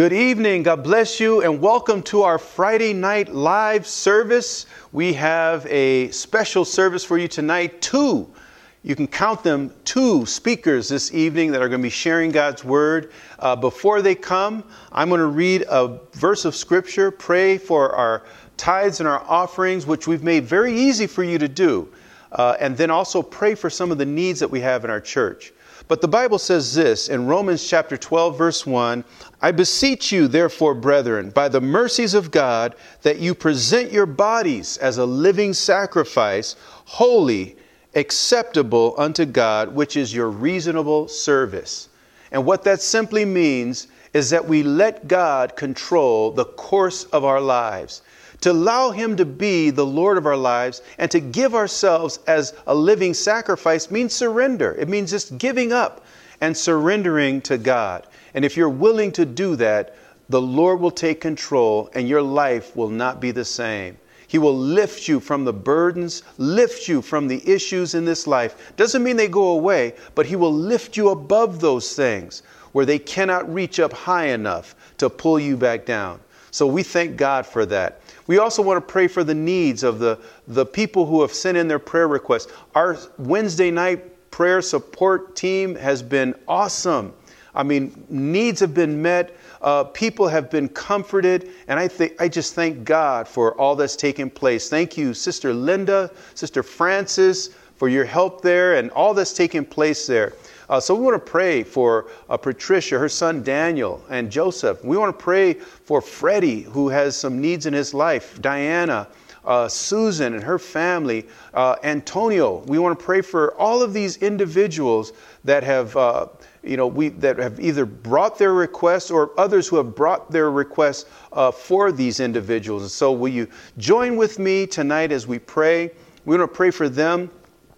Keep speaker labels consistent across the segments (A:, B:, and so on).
A: Good evening. God bless you and welcome to our Friday night live service. We have a special service for you tonight. Two, you can count them, two speakers this evening that are going to be sharing God's word. Uh, before they come, I'm going to read a verse of scripture, pray for our tithes and our offerings, which we've made very easy for you to do, uh, and then also pray for some of the needs that we have in our church. But the Bible says this in Romans chapter 12, verse 1 I beseech you, therefore, brethren, by the mercies of God, that you present your bodies as a living sacrifice, holy, acceptable unto God, which is your reasonable service. And what that simply means is that we let God control the course of our lives to allow Him to be the Lord of our lives and to give ourselves as a living sacrifice means surrender. It means just giving up and surrendering to God. And if you're willing to do that, the Lord will take control and your life will not be the same. He will lift you from the burdens, lift you from the issues in this life. Doesn't mean they go away, but He will lift you above those things where they cannot reach up high enough to pull you back down. So we thank God for that. We also want to pray for the needs of the, the people who have sent in their prayer requests. Our Wednesday night prayer support team has been awesome. I mean, needs have been met, uh, people have been comforted, and I, th- I just thank God for all that's taken place. Thank you, Sister Linda, Sister Francis, for your help there and all that's taken place there. Uh, so we want to pray for uh, Patricia, her son Daniel, and Joseph. We want to pray for Freddie, who has some needs in his life, Diana. Uh, Susan and her family, uh, Antonio. We want to pray for all of these individuals that have, uh, you know, we that have either brought their requests or others who have brought their requests uh, for these individuals. And so, will you join with me tonight as we pray? We want to pray for them.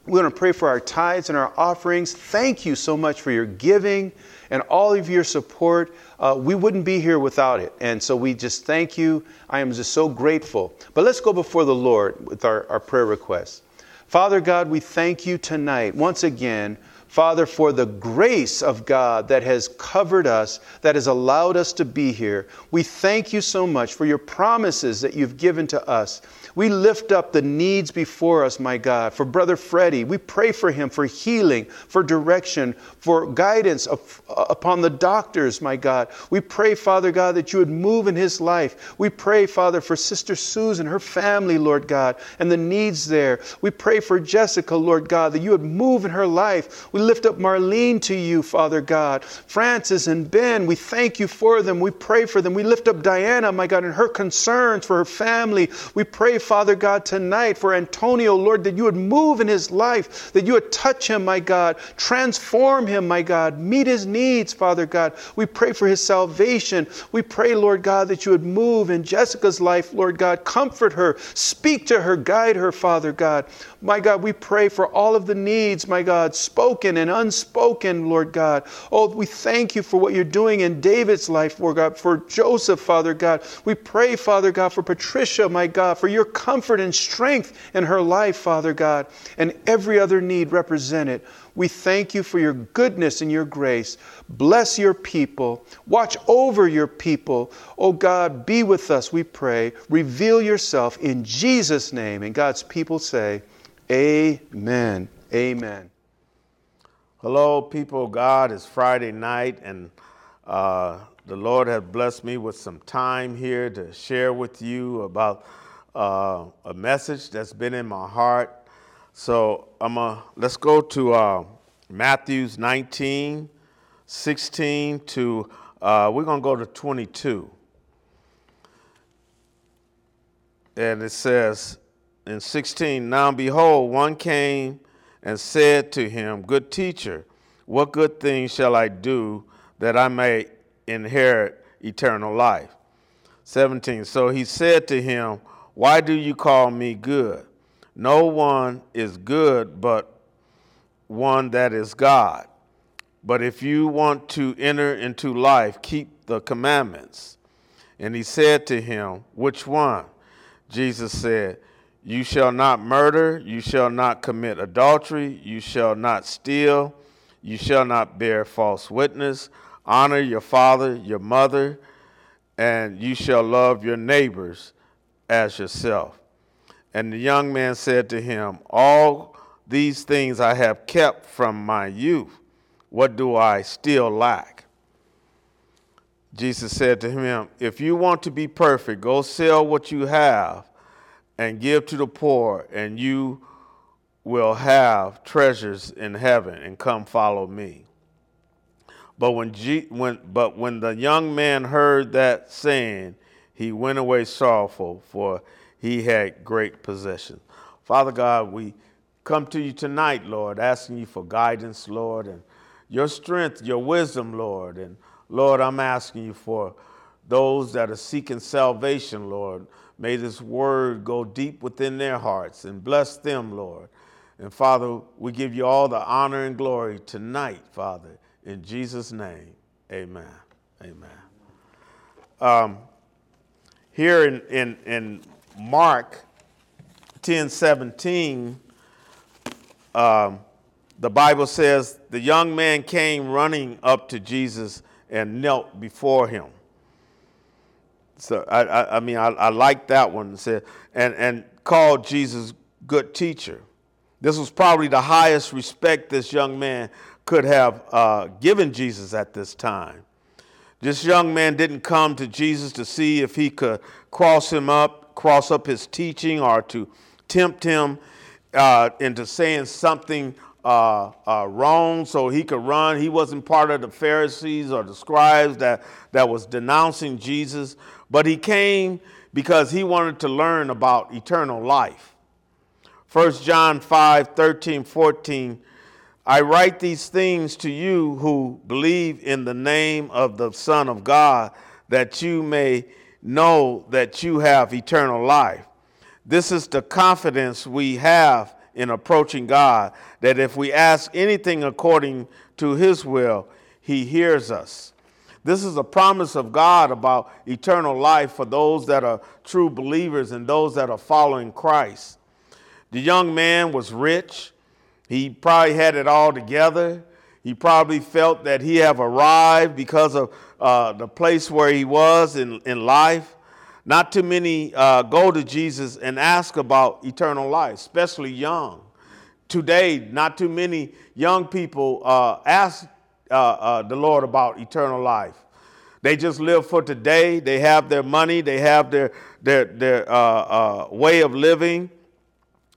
A: We want to pray for our tithes and our offerings. Thank you so much for your giving and all of your support. Uh, we wouldn't be here without it. And so we just thank you. I am just so grateful. But let's go before the Lord with our, our prayer requests. Father God, we thank you tonight once again Father, for the grace of God that has covered us, that has allowed us to be here. We thank you so much for your promises that you've given to us. We lift up the needs before us, my God. For Brother Freddie, we pray for him for healing, for direction, for guidance uh, upon the doctors, my God. We pray, Father God, that you would move in his life. We pray, Father, for Sister Susan, her family, Lord God, and the needs there. We pray for Jessica, Lord God, that you would move in her life. We lift up Marlene to you, Father God. Francis and Ben, we thank you for them. We pray for them. We lift up Diana, my God, and her concerns for her family. We pray, Father God, tonight for Antonio, Lord, that you would move in his life, that you would touch him, my God, transform him, my God, meet his needs, Father God. We pray for his salvation. We pray, Lord God, that you would move in Jessica's life, Lord God, comfort her, speak to her, guide her, Father God. My God, we pray for all of the needs, my God, spoken and unspoken, Lord God. Oh, we thank you for what you're doing in David's life, Lord God, for Joseph, Father God. We pray, Father God, for Patricia, my God, for your comfort and strength in her life, Father God, and every other need represented. We thank you for your goodness and your grace. Bless your people. Watch over your people. Oh God, be with us, we pray. Reveal yourself in Jesus' name. And God's people say, Amen. Amen.
B: Hello, people God. It's Friday night, and uh, the Lord has blessed me with some time here to share with you about uh, a message that's been in my heart. So I'm a, let's go to uh, Matthew's 19, 16 to uh, we're going to go to 22. And it says, in 16, now behold, one came and said to him, Good teacher, what good thing shall I do that I may inherit eternal life? 17, so he said to him, Why do you call me good? No one is good but one that is God. But if you want to enter into life, keep the commandments. And he said to him, Which one? Jesus said, you shall not murder, you shall not commit adultery, you shall not steal, you shall not bear false witness, honor your father, your mother, and you shall love your neighbors as yourself. And the young man said to him, All these things I have kept from my youth. What do I still lack? Jesus said to him, If you want to be perfect, go sell what you have and give to the poor, and you will have treasures in heaven, and come follow me. But when, G- when, but when the young man heard that saying, he went away sorrowful, for he had great possession. Father God, we come to you tonight, Lord, asking you for guidance, Lord, and your strength, your wisdom, Lord. And Lord, I'm asking you for those that are seeking salvation, Lord. May this word go deep within their hearts and bless them, Lord. And Father, we give you all the honor and glory tonight, Father. In Jesus' name, amen. Amen. Um, here in, in, in Mark 10 17, um, the Bible says the young man came running up to Jesus and knelt before him. So I, I, I mean, I, I like that one. Said and and called Jesus good teacher. This was probably the highest respect this young man could have uh, given Jesus at this time. This young man didn't come to Jesus to see if he could cross him up, cross up his teaching, or to tempt him uh, into saying something uh, uh, wrong so he could run. He wasn't part of the Pharisees or the scribes that, that was denouncing Jesus, but he came because he wanted to learn about eternal life. 1 John 5 13, 14. I write these things to you who believe in the name of the Son of God, that you may know that you have eternal life. This is the confidence we have in approaching God, that if we ask anything according to his will, he hears us. This is a promise of God about eternal life for those that are true believers and those that are following Christ. The young man was rich. He probably had it all together. He probably felt that he have arrived because of uh, the place where he was in, in life. Not too many uh, go to Jesus and ask about eternal life, especially young. Today, not too many young people uh, ask uh, uh, the Lord about eternal life. They just live for today. They have their money. They have their their their uh, way of living.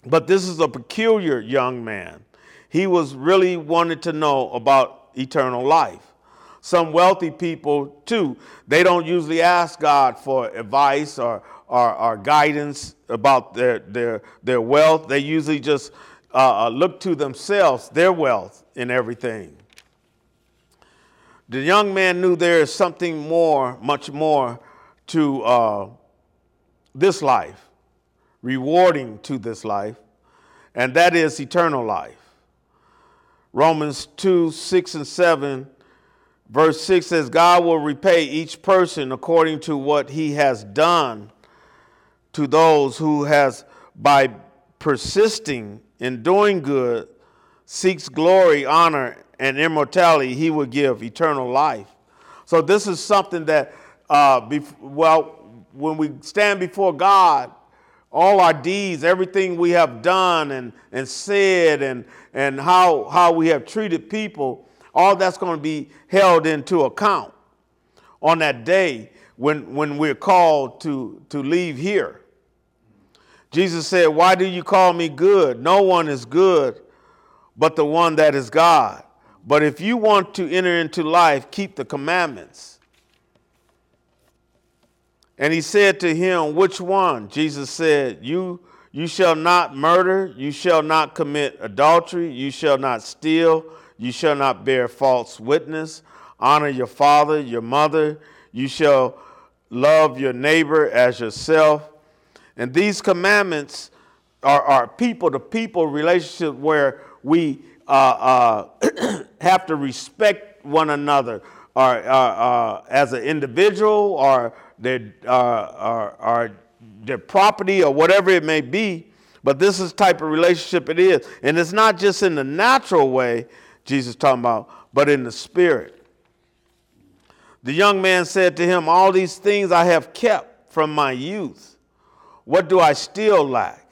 B: But this is a peculiar young man. He was really wanted to know about eternal life. Some wealthy people, too, they don't usually ask God for advice or, or, or guidance about their, their, their wealth. They usually just uh, uh, look to themselves, their wealth, in everything. The young man knew there is something more, much more to uh, this life, rewarding to this life, and that is eternal life. Romans 2 6 and 7 Verse 6 says, God will repay each person according to what he has done to those who has by persisting in doing good seeks glory, honor, and immortality, he will give eternal life. So this is something that, uh, bef- well, when we stand before God, all our deeds, everything we have done and, and said, and, and how, how we have treated people, all that's going to be held into account on that day when, when we're called to, to leave here. Jesus said, Why do you call me good? No one is good but the one that is God. But if you want to enter into life, keep the commandments. And he said to him, Which one? Jesus said, You you shall not murder, you shall not commit adultery, you shall not steal, you shall not bear false witness. Honor your father, your mother. You shall love your neighbor as yourself. And these commandments are, are people to people relationship where we uh, uh, have to respect one another or, uh, uh as an individual or their, uh, or, or their property or whatever it may be. But this is type of relationship it is. And it's not just in the natural way, Jesus talking about, but in the spirit. The young man said to him, All these things I have kept from my youth. What do I still lack?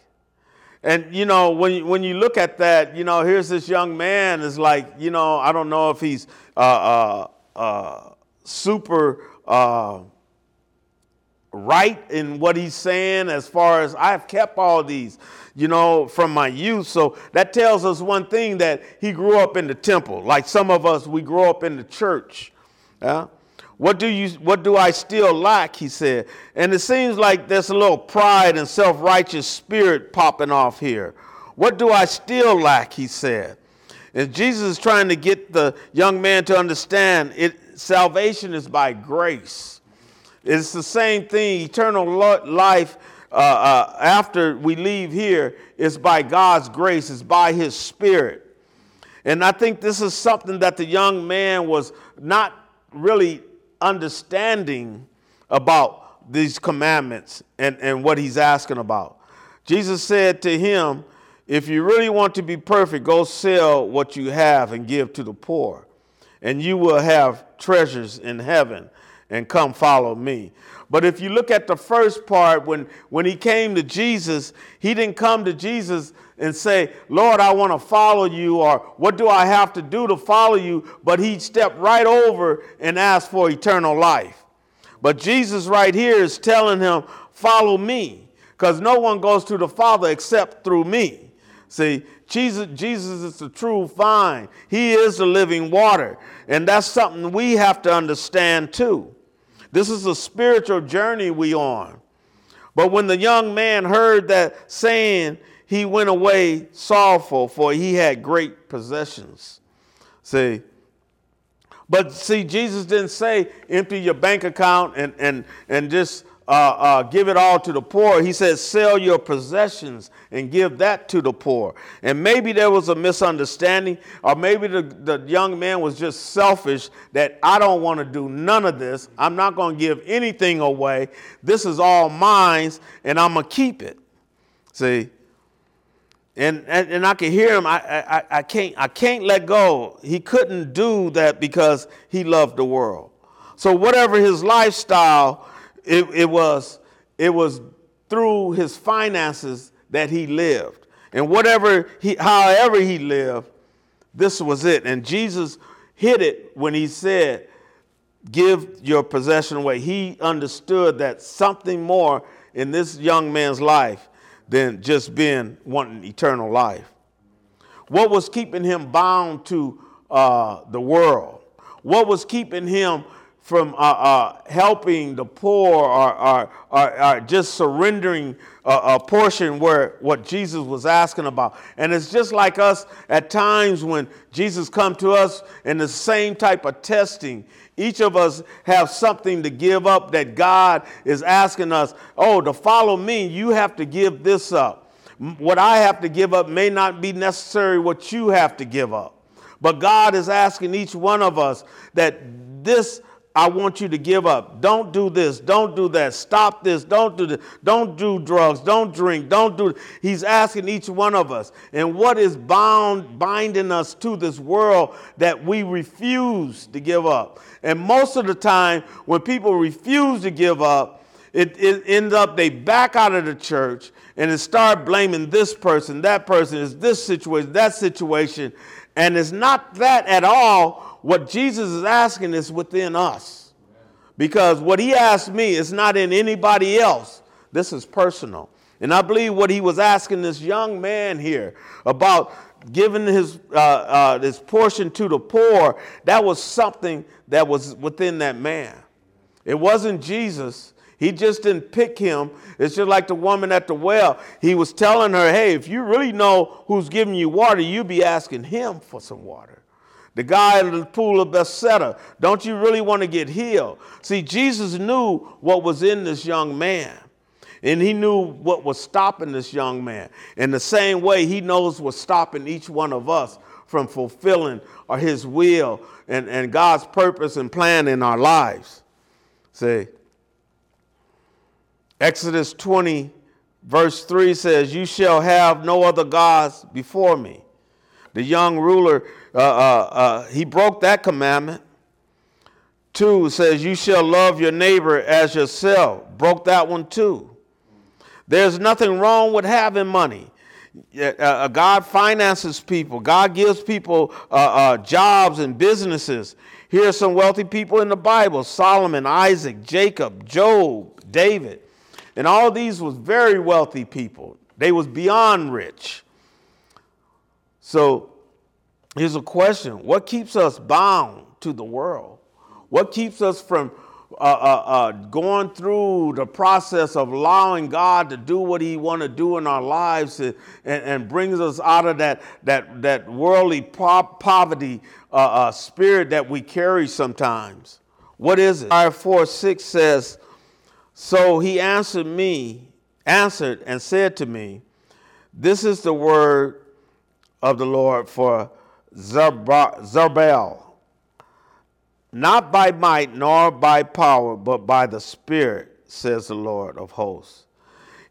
B: And you know, when you, when you look at that, you know, here's this young man is like, you know, I don't know if he's uh, uh, uh, super uh, right in what he's saying as far as I've kept all these, you know, from my youth. So that tells us one thing that he grew up in the temple. Like some of us, we grow up in the church. Yeah. What do you what do I still lack? He said. And it seems like there's a little pride and self-righteous spirit popping off here. What do I still lack? He said. And Jesus is trying to get the young man to understand it salvation is by grace. It's the same thing, eternal life uh, uh, after we leave here is by God's grace, it's by His Spirit. And I think this is something that the young man was not really understanding about these commandments and, and what he's asking about. Jesus said to him, If you really want to be perfect, go sell what you have and give to the poor, and you will have treasures in heaven, and come follow me. But if you look at the first part, when, when he came to Jesus, he didn't come to Jesus and say, Lord, I want to follow you, or what do I have to do to follow you? But he stepped right over and asked for eternal life. But Jesus, right here, is telling him, Follow me, because no one goes to the Father except through me. See, Jesus, Jesus is the true vine, He is the living water. And that's something we have to understand too. This is a spiritual journey we on. But when the young man heard that saying, he went away sorrowful, for he had great possessions. See, but see, Jesus didn't say empty your bank account and, and, and just uh, uh, give it all to the poor. He says, sell your possessions and give that to the poor. And maybe there was a misunderstanding, or maybe the, the young man was just selfish that I don't want to do none of this. I'm not going to give anything away. This is all mine, and I'm going to keep it. See? And, and, and I can hear him. I, I, I, can't, I can't let go. He couldn't do that because he loved the world. So, whatever his lifestyle, it, it, was, it was through his finances that he lived. And whatever he, however he lived, this was it. And Jesus hit it when he said, Give your possession away. He understood that something more in this young man's life than just being wanting eternal life. What was keeping him bound to uh, the world? What was keeping him from uh, uh, helping the poor or, or, or, or just surrendering a, a, portion where what Jesus was asking about. And it's just like us at times when Jesus come to us in the same type of testing. Each of us have something to give up that God is asking us, oh, to follow me, you have to give this up. What I have to give up may not be necessary what you have to give up. But God is asking each one of us that this I want you to give up. Don't do this. Don't do that. Stop this. Don't do this. Don't do drugs. Don't drink. Don't do. He's asking each one of us. And what is bound, binding us to this world that we refuse to give up? And most of the time, when people refuse to give up, it, it ends up they back out of the church and they start blaming this person, that person, is this situation, that situation. And it's not that at all what Jesus is asking is within us. Because what he asked me is not in anybody else. This is personal. And I believe what he was asking this young man here about giving his, uh, uh, his portion to the poor, that was something that was within that man. It wasn't Jesus. He just didn't pick him. It's just like the woman at the well. He was telling her, hey, if you really know who's giving you water, you'd be asking him for some water. The guy in the pool of Bethesda, don't you really want to get healed? See, Jesus knew what was in this young man. And he knew what was stopping this young man. In the same way, he knows what's stopping each one of us from fulfilling or his will and, and God's purpose and plan in our lives. See, Exodus 20, verse 3 says, You shall have no other gods before me. The young ruler uh, uh, uh, he broke that commandment. 2 says, You shall love your neighbor as yourself. Broke that one too. There's nothing wrong with having money. Uh, uh, God finances people. God gives people uh, uh, jobs and businesses. Here are some wealthy people in the Bible: Solomon, Isaac, Jacob, Job, David, and all these was very wealthy people. They was beyond rich. So here's a question: What keeps us bound to the world? What keeps us from uh, uh, uh, going through the process of allowing God to do what He want to do in our lives and, and, brings us out of that, that, that worldly poverty uh, uh, spirit that we carry sometimes. What is it? Isaiah 4 6 says, So he answered me, answered and said to me, This is the word of the Lord for Zerubbabel not by might nor by power, but by the Spirit, says the Lord of hosts.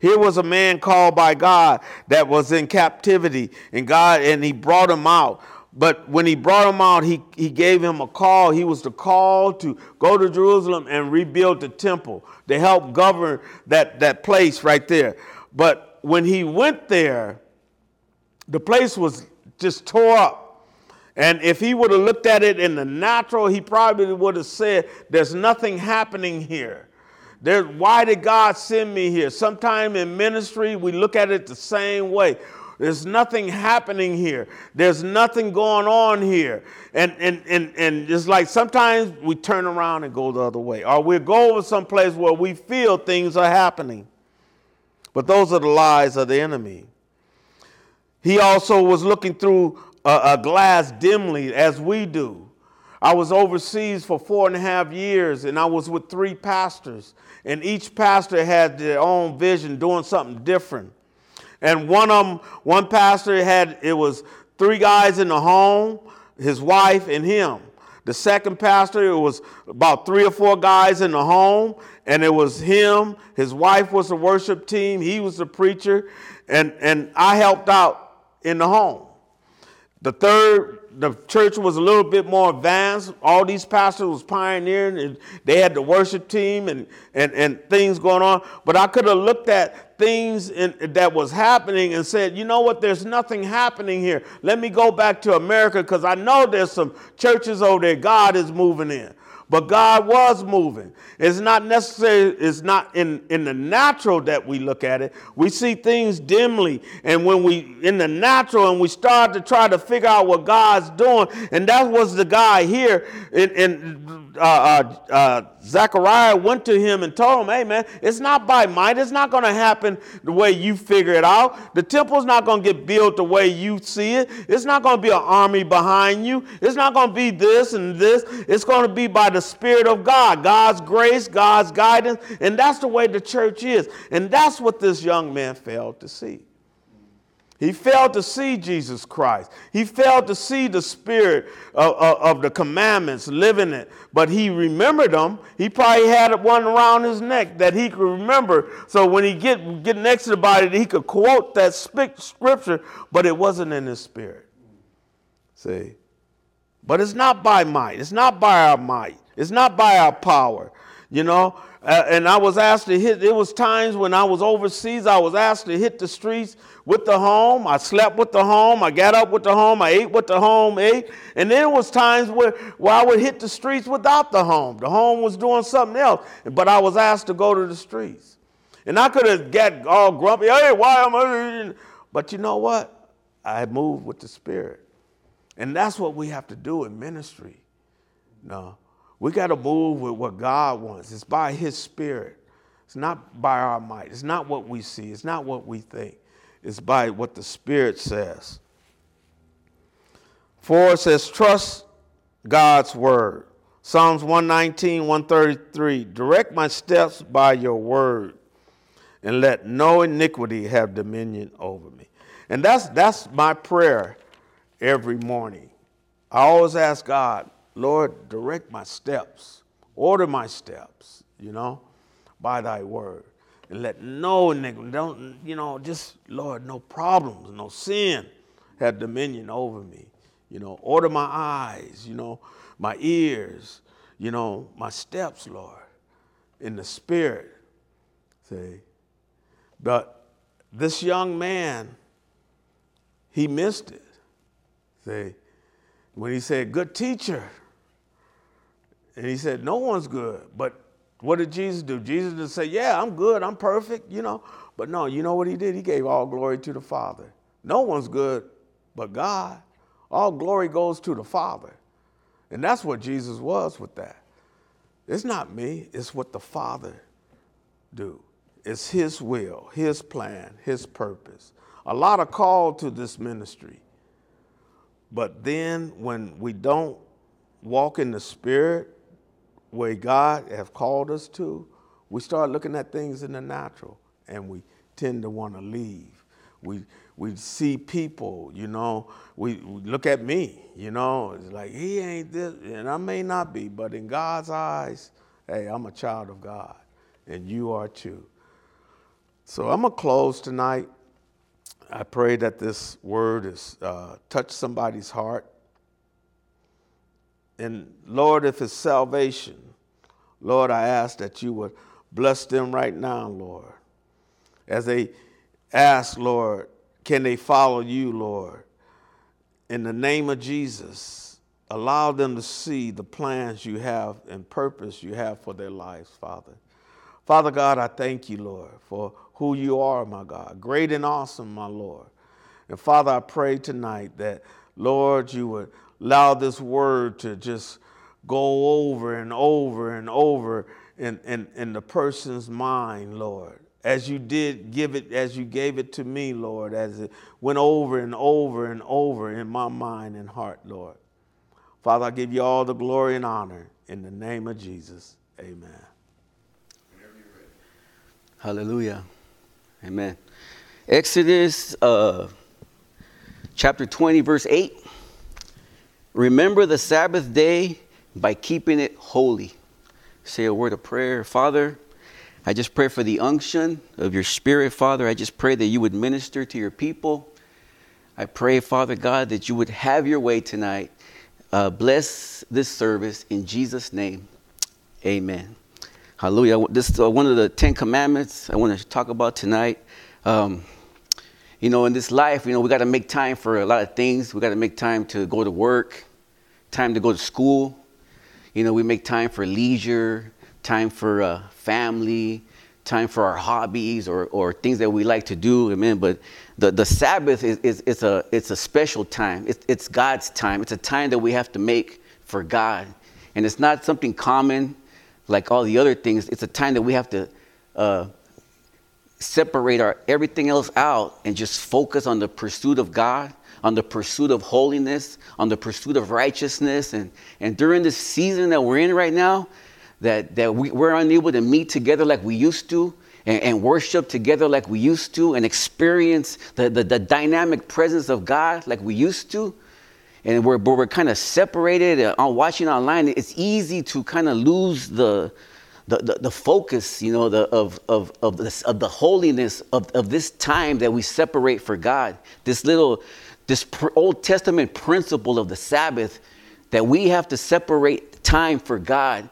B: Here was a man called by God that was in captivity, and God and he brought him out. But when he brought him out, he, he gave him a call. He was the call to go to Jerusalem and rebuild the temple to help govern that, that place right there. But when he went there, the place was just tore up. And if he would have looked at it in the natural, he probably would have said, There's nothing happening here. There, why did God send me here? Sometime in ministry, we look at it the same way. There's nothing happening here. There's nothing going on here. And, and, and, and it's like sometimes we turn around and go the other way, or we go over someplace where we feel things are happening. But those are the lies of the enemy. He also was looking through a, a glass dimly as we do. I was overseas for four and a half years, and I was with three pastors, and each pastor had their own vision, doing something different. And one of them, one pastor had it was three guys in the home, his wife and him. The second pastor, it was about three or four guys in the home, and it was him. His wife was the worship team. He was the preacher, and and I helped out in the home. The third, the church was a little bit more advanced. All these pastors was pioneering, and they had the worship team and, and, and things going on. But I could have looked at things in, that was happening and said, you know what, there's nothing happening here. Let me go back to America because I know there's some churches over there God is moving in. But God was moving. It's not necessary, it's not in, in the natural that we look at it. We see things dimly. And when we in the natural and we start to try to figure out what God's doing, and that was the guy here in, in uh, uh, uh, Zechariah went to him and told him, hey man, it's not by might. It's not going to happen the way you figure it out. The temple's not going to get built the way you see it. It's not going to be an army behind you. It's not going to be this and this. It's going to be by the Spirit of God, God's grace, God's guidance. And that's the way the church is. And that's what this young man failed to see. He failed to see Jesus Christ. He failed to see the spirit of, of, of, the commandments, living it. But he remembered them. He probably had one around his neck that he could remember. So when he get, get next to the body, he could quote that scripture, but it wasn't in his spirit. See? But it's not by might. It's not by our might. It's not by our power. You know, uh, and I was asked to hit, it was times when I was overseas, I was asked to hit the streets with the home. I slept with the home. I got up with the home. I ate what the home ate. And then it was times where, where I would hit the streets without the home. The home was doing something else, but I was asked to go to the streets. And I could have got all grumpy, hey, why am I? But you know what? I moved with the Spirit. And that's what we have to do in ministry. No. We got to move with what God wants. It's by His Spirit. It's not by our might. It's not what we see. It's not what we think. It's by what the Spirit says. Four says, trust God's word. Psalms 119, 133. Direct my steps by your word, and let no iniquity have dominion over me. And that's that's my prayer every morning. I always ask God, Lord, direct my steps, order my steps, you know, by thy word. And let no nigga, don't, you know, just, Lord, no problems, no sin have dominion over me. You know, order my eyes, you know, my ears, you know, my steps, Lord, in the spirit. See? But this young man, he missed it. See? When he said, Good teacher. And he said, No one's good. But what did Jesus do? Jesus didn't say, Yeah, I'm good, I'm perfect, you know. But no, you know what he did? He gave all glory to the Father. No one's good but God. All glory goes to the Father. And that's what Jesus was with that. It's not me, it's what the Father do. It's his will, his plan, his purpose. A lot of call to this ministry. But then when we don't walk in the spirit where God has called us to, we start looking at things in the natural and we tend to want to leave. We we see people, you know, we, we, look at me, you know, it's like he ain't this, and I may not be, but in God's eyes, hey, I'm a child of God, and you are too. So I'm gonna close tonight. I pray that this word has uh, touched somebody's heart. And Lord, if it's salvation, Lord, I ask that you would bless them right now, Lord, as they ask, Lord, can they follow you, Lord? In the name of Jesus, allow them to see the plans you have and purpose you have for their lives, Father. Father God, I thank you, Lord, for who you are, my God. Great and awesome, my Lord. And Father, I pray tonight that, Lord, you would allow this word to just go over and over and over in, in, in the person's mind, Lord as you did give it, as you gave it to me, Lord, as it went over and over and over in my mind and heart, Lord. Father, I give you all the glory and honor in the name of Jesus. Amen.
C: Hallelujah. Amen. Exodus uh, chapter 20, verse 8. Remember the Sabbath day by keeping it holy. Say a word of prayer. Father, I just pray for the unction of your spirit, Father. I just pray that you would minister to your people. I pray, Father God, that you would have your way tonight. Uh, bless this service in Jesus' name. Amen. Hallelujah. This is uh, one of the Ten Commandments I want to talk about tonight. Um, you know, in this life, you know, we got to make time for a lot of things. We got to make time to go to work, time to go to school. You know, we make time for leisure, time for uh, family, time for our hobbies or, or things that we like to do. Amen. But the, the Sabbath is, is, a, it's a special time. It's, it's God's time. It's a time that we have to make for God. And it's not something common like all the other things. It's a time that we have to uh, separate our everything else out and just focus on the pursuit of God, on the pursuit of holiness, on the pursuit of righteousness. And, and during this season that we're in right now, that, that we, we're unable to meet together like we used to and, worship together like we used to and experience the, the, the dynamic presence of God like we used to. And we're, we're kind of separated uh, on watching online. It's easy to kind of lose the, the, the, the, focus, you know, the, of, of, of, this, of the holiness of, of this time that we separate for God. This little, this Old Testament principle of the Sabbath that we have to separate time for God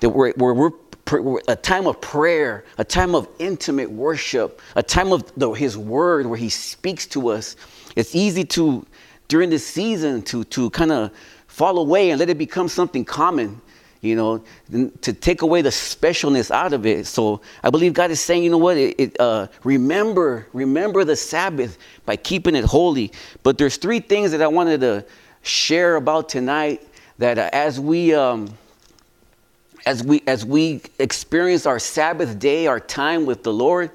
C: that we're, we're, we're a time of prayer, a time of intimate worship, a time of the, His Word where He speaks to us. It's easy to, during this season, to, to kind of fall away and let it become something common, you know, to take away the specialness out of it. So I believe God is saying, you know what, it, it, uh, remember, remember the Sabbath by keeping it holy. But there's three things that I wanted to share about tonight that uh, as we. Um, as we as we experience our Sabbath day, our time with the Lord,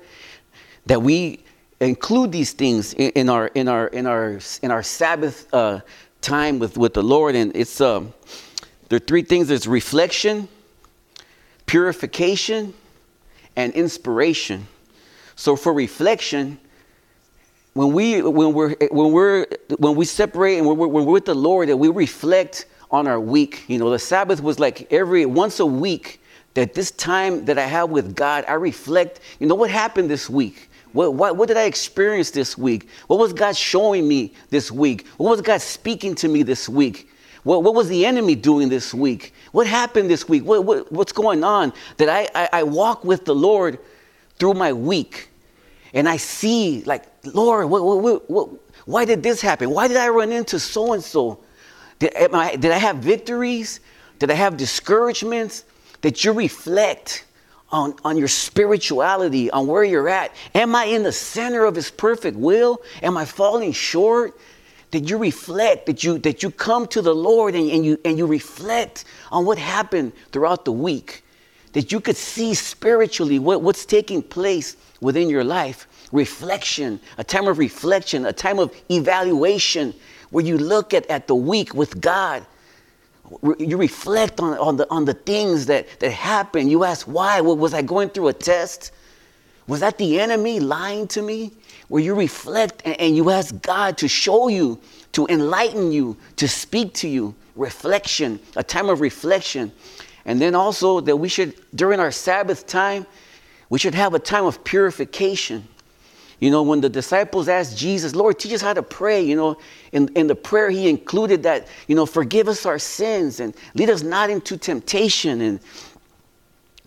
C: that we include these things in, in our in our in our in our Sabbath uh, time with with the Lord. And it's um, there are three things: there's reflection, purification, and inspiration. So for reflection, when we when we're when we're when we separate and when we're, we're with the Lord, that we reflect on our week. You know, the Sabbath was like every once a week that this time that I have with God, I reflect, you know, what happened this week? What, what, what did I experience this week? What was God showing me this week? What was God speaking to me this week? What, what was the enemy doing this week? What happened this week? What, what, what's going on? That I, I, I walk with the Lord through my week and I see, like, Lord, what, what, what, why did this happen? Why did I run into so and so? Did I have victories? Did I have discouragements? That you reflect on, on your spirituality, on where you're at. Am I in the center of His perfect will? Am I falling short? Did you reflect? That you that you come to the Lord and, and you and you reflect on what happened throughout the week? That you could see spiritually what, what's taking place within your life. Reflection, a time of reflection, a time of evaluation where you look at, at the week with God you reflect on, on, the, on the things that, that happened. You ask, why? Well, was I going through a test? Was that the enemy lying to me? Where you reflect and, you ask God to show you, to enlighten you, to speak to you. Reflection, a time of reflection. And then also that we should, during our Sabbath time, we should have a time of purification. You know, when the disciples asked Jesus, Lord, teach us how to pray, you know, in, in the prayer, he included that, you know, forgive us our sins and lead us not into temptation. And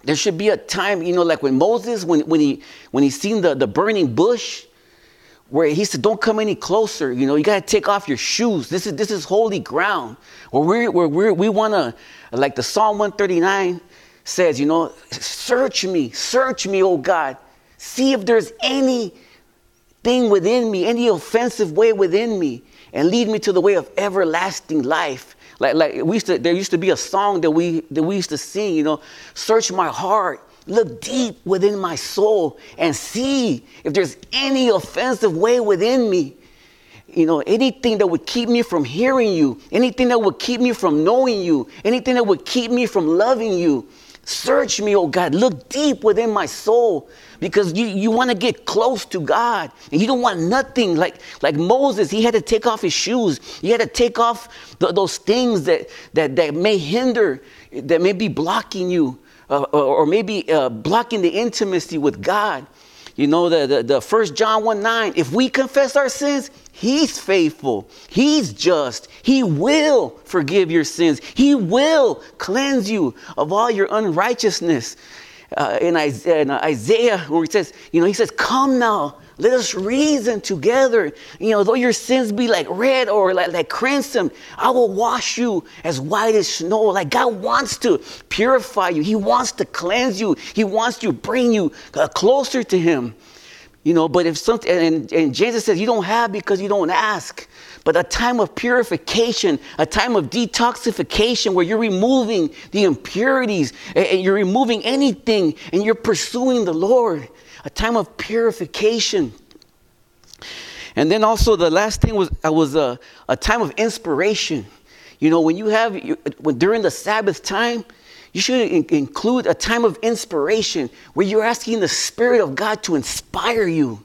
C: there should be a time, you know, like when Moses, when, when he when he seen the, the burning bush, where he said, Don't come any closer, you know, you gotta take off your shoes. This is this is holy ground. Where we're where we're we wanna, like the Psalm 139 says, you know, search me, search me, oh God. See if there's any thing within me, any offensive way within me, and lead me to the way of everlasting life. Like, like we used to, there used to be a song that we that we used to sing, you know, search my heart, look deep within my soul, and see if there's any offensive way within me. You know, anything that would keep me from hearing you, anything that would keep me from knowing you, anything that would keep me from loving you. Search me, oh God. Look deep within my soul because you, you want to get close to God and you don't want nothing like, like Moses. He had to take off his shoes, he had to take off the, those things that, that, that may hinder, that may be blocking you uh, or, or maybe uh, blocking the intimacy with God. You know, the, the, the 1 John 1 9, if we confess our sins, He's faithful. He's just. He will forgive your sins. He will cleanse you of all your unrighteousness. Uh, in, Isaiah, in Isaiah, where he says, you know, he says, Come now, let us reason together. You know, though your sins be like red or like, like crimson, I will wash you as white as snow. Like God wants to purify you, He wants to cleanse you, He wants to bring you uh, closer to Him. You know, but if something, and, and Jesus says, you don't have because you don't ask. But a time of purification, a time of detoxification where you're removing the impurities and you're removing anything and you're pursuing the Lord. A time of purification. And then also the last thing was, uh, was a, a time of inspiration. You know, when you have, when during the Sabbath time, you should in- include a time of inspiration where you're asking the Spirit of God to inspire you,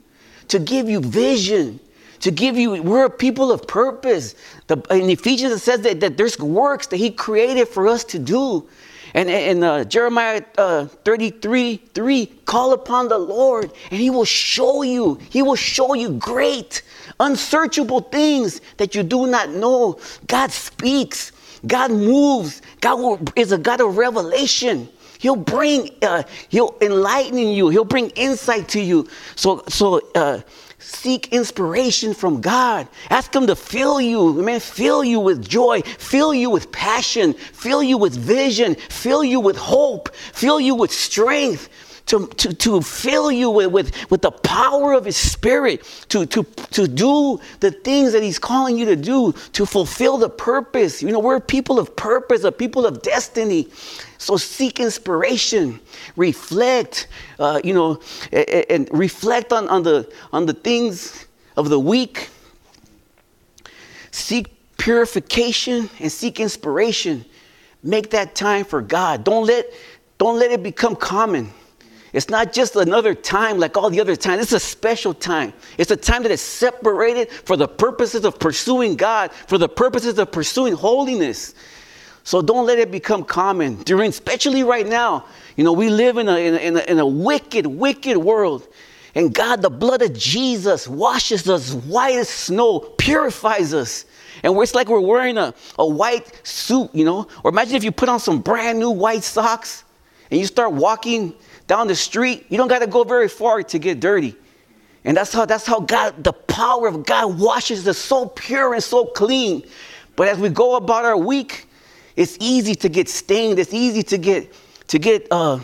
C: to give you vision, to give you, we're a people of purpose. The, in Ephesians, it says that, that there's works that He created for us to do. And in uh, Jeremiah uh, 33 3, call upon the Lord and He will show you, He will show you great, unsearchable things that you do not know. God speaks. God moves. God is a God of revelation. He'll bring, uh, he'll enlighten you. He'll bring insight to you. So, so uh, seek inspiration from God. Ask Him to fill you, man, fill you with joy, fill you with passion, fill you with vision, fill you with hope, fill you with strength to, to, to fill you with, with, with the power of His Spirit, to, to, to do the things that He's calling you to do, to fulfill the purpose. You know, we're people of purpose, a people of destiny. So seek inspiration, reflect, uh, you know, and, and reflect on, on, the, on the things of the week. Seek purification and seek inspiration. Make that time for God. Don't let, don't let it become common. It's not just another time like all the other times. It's a special time. It's a time that is separated for the purposes of pursuing God, for the purposes of pursuing holiness. So don't let it become common during, especially right now. You know, we live in a, in a, in a, in a wicked, wicked world. And God, the blood of Jesus washes us white as snow, purifies us. And it's like we're wearing a, a white suit, you know? Or imagine if you put on some brand new white socks and you start walking down the street, you don't got to go very far to get dirty. And that's how that's how God, the power of God washes us so pure and so clean. But as we go about our week, it's easy to get stained. It's easy to get to get uh,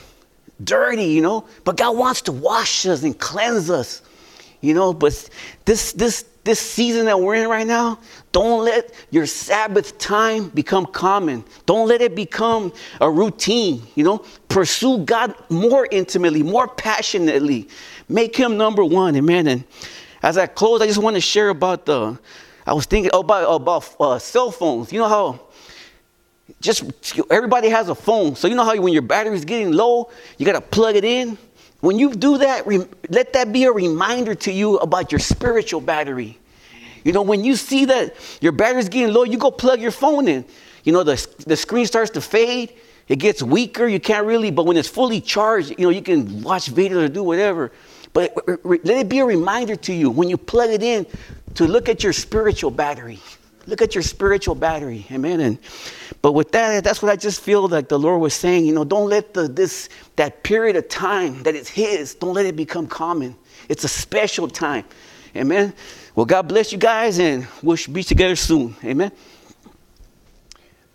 C: dirty, you know. But God wants to wash us and cleanse us, you know. But this this this season that we're in right now, don't let your Sabbath time become common. Don't let it become a routine, you know. Pursue God more intimately, more passionately. Make Him number one, amen. And as I close, I just want to share about the. I was thinking about about uh, cell phones. You know how just everybody has a phone. So you know how when your battery is getting low, you got to plug it in. When you do that, let that be a reminder to you about your spiritual battery. You know, when you see that your battery's getting low, you go plug your phone in. You know, the, the screen starts to fade, it gets weaker, you can't really, but when it's fully charged, you know, you can watch videos or do whatever. But let it be a reminder to you when you plug it in to look at your spiritual battery. Look at your spiritual battery. Amen. And but with that, that's what I just feel like the Lord was saying. You know, don't let the this that period of time that is His, don't let it become common. It's a special time. Amen. Well, God bless you guys, and we'll be together soon. Amen.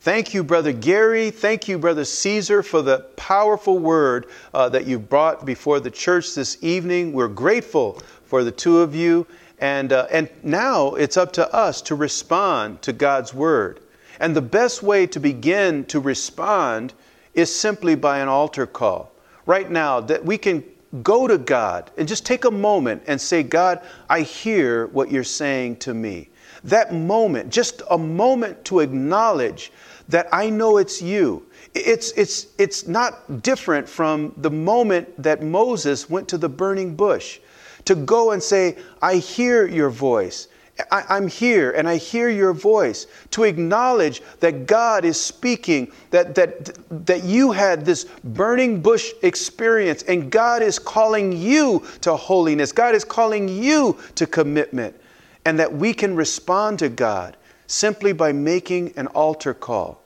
A: Thank you, Brother Gary. Thank you, Brother Cesar, for the powerful word uh, that you brought before the church this evening. We're grateful for the two of you. And, uh, and now it's up to us to respond to God's word. And the best way to begin to respond is simply by an altar call. Right now, that we can go to God and just take a moment and say, God, I hear what you're saying to me. That moment, just a moment to acknowledge that I know it's you. It's, it's, it's not different from the moment that Moses went to the burning bush to go and say, I hear your voice. I, am here and I hear your voice. To acknowledge that God is speaking, that, that, that you had this burning bush experience and God is calling you to holiness. God is calling you to commitment. And that we can respond to God simply by making an altar call.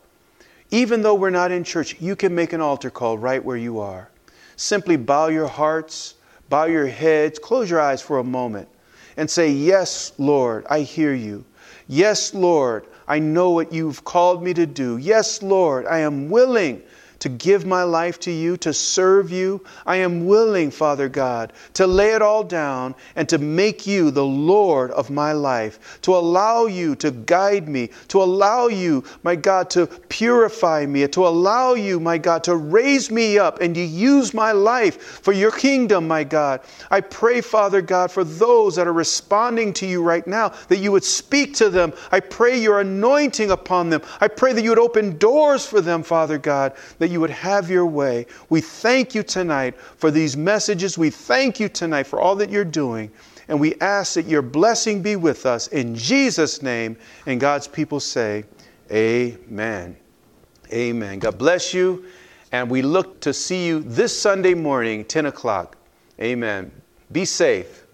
A: Even though we're not in church, you can make an altar call right where you are. Simply bow your hearts bow your heads, close your eyes for a moment, and say, Yes, Lord, I hear you. Yes, Lord, I know what you've called me to do. Yes, Lord, I am willing to give my life to you, to serve you. I am willing, Father God, to lay it all down and to make you the Lord of my life, to allow you to guide me, to allow you, my God, to purify me, to allow you, my God, to raise me up and to use my life for your kingdom, my God. I pray, Father God, for those that are responding to you right now, that you would speak to them. I pray your anointing upon them. I pray that you would open doors for them, Father God, that that you would have your way. We thank you tonight for these messages. We thank you tonight for all that you're doing. And we ask that your blessing be with us in Jesus' name. And God's people say, Amen. Amen. God bless you. And we look to see you this Sunday morning, 10 o'clock. Amen. Be safe.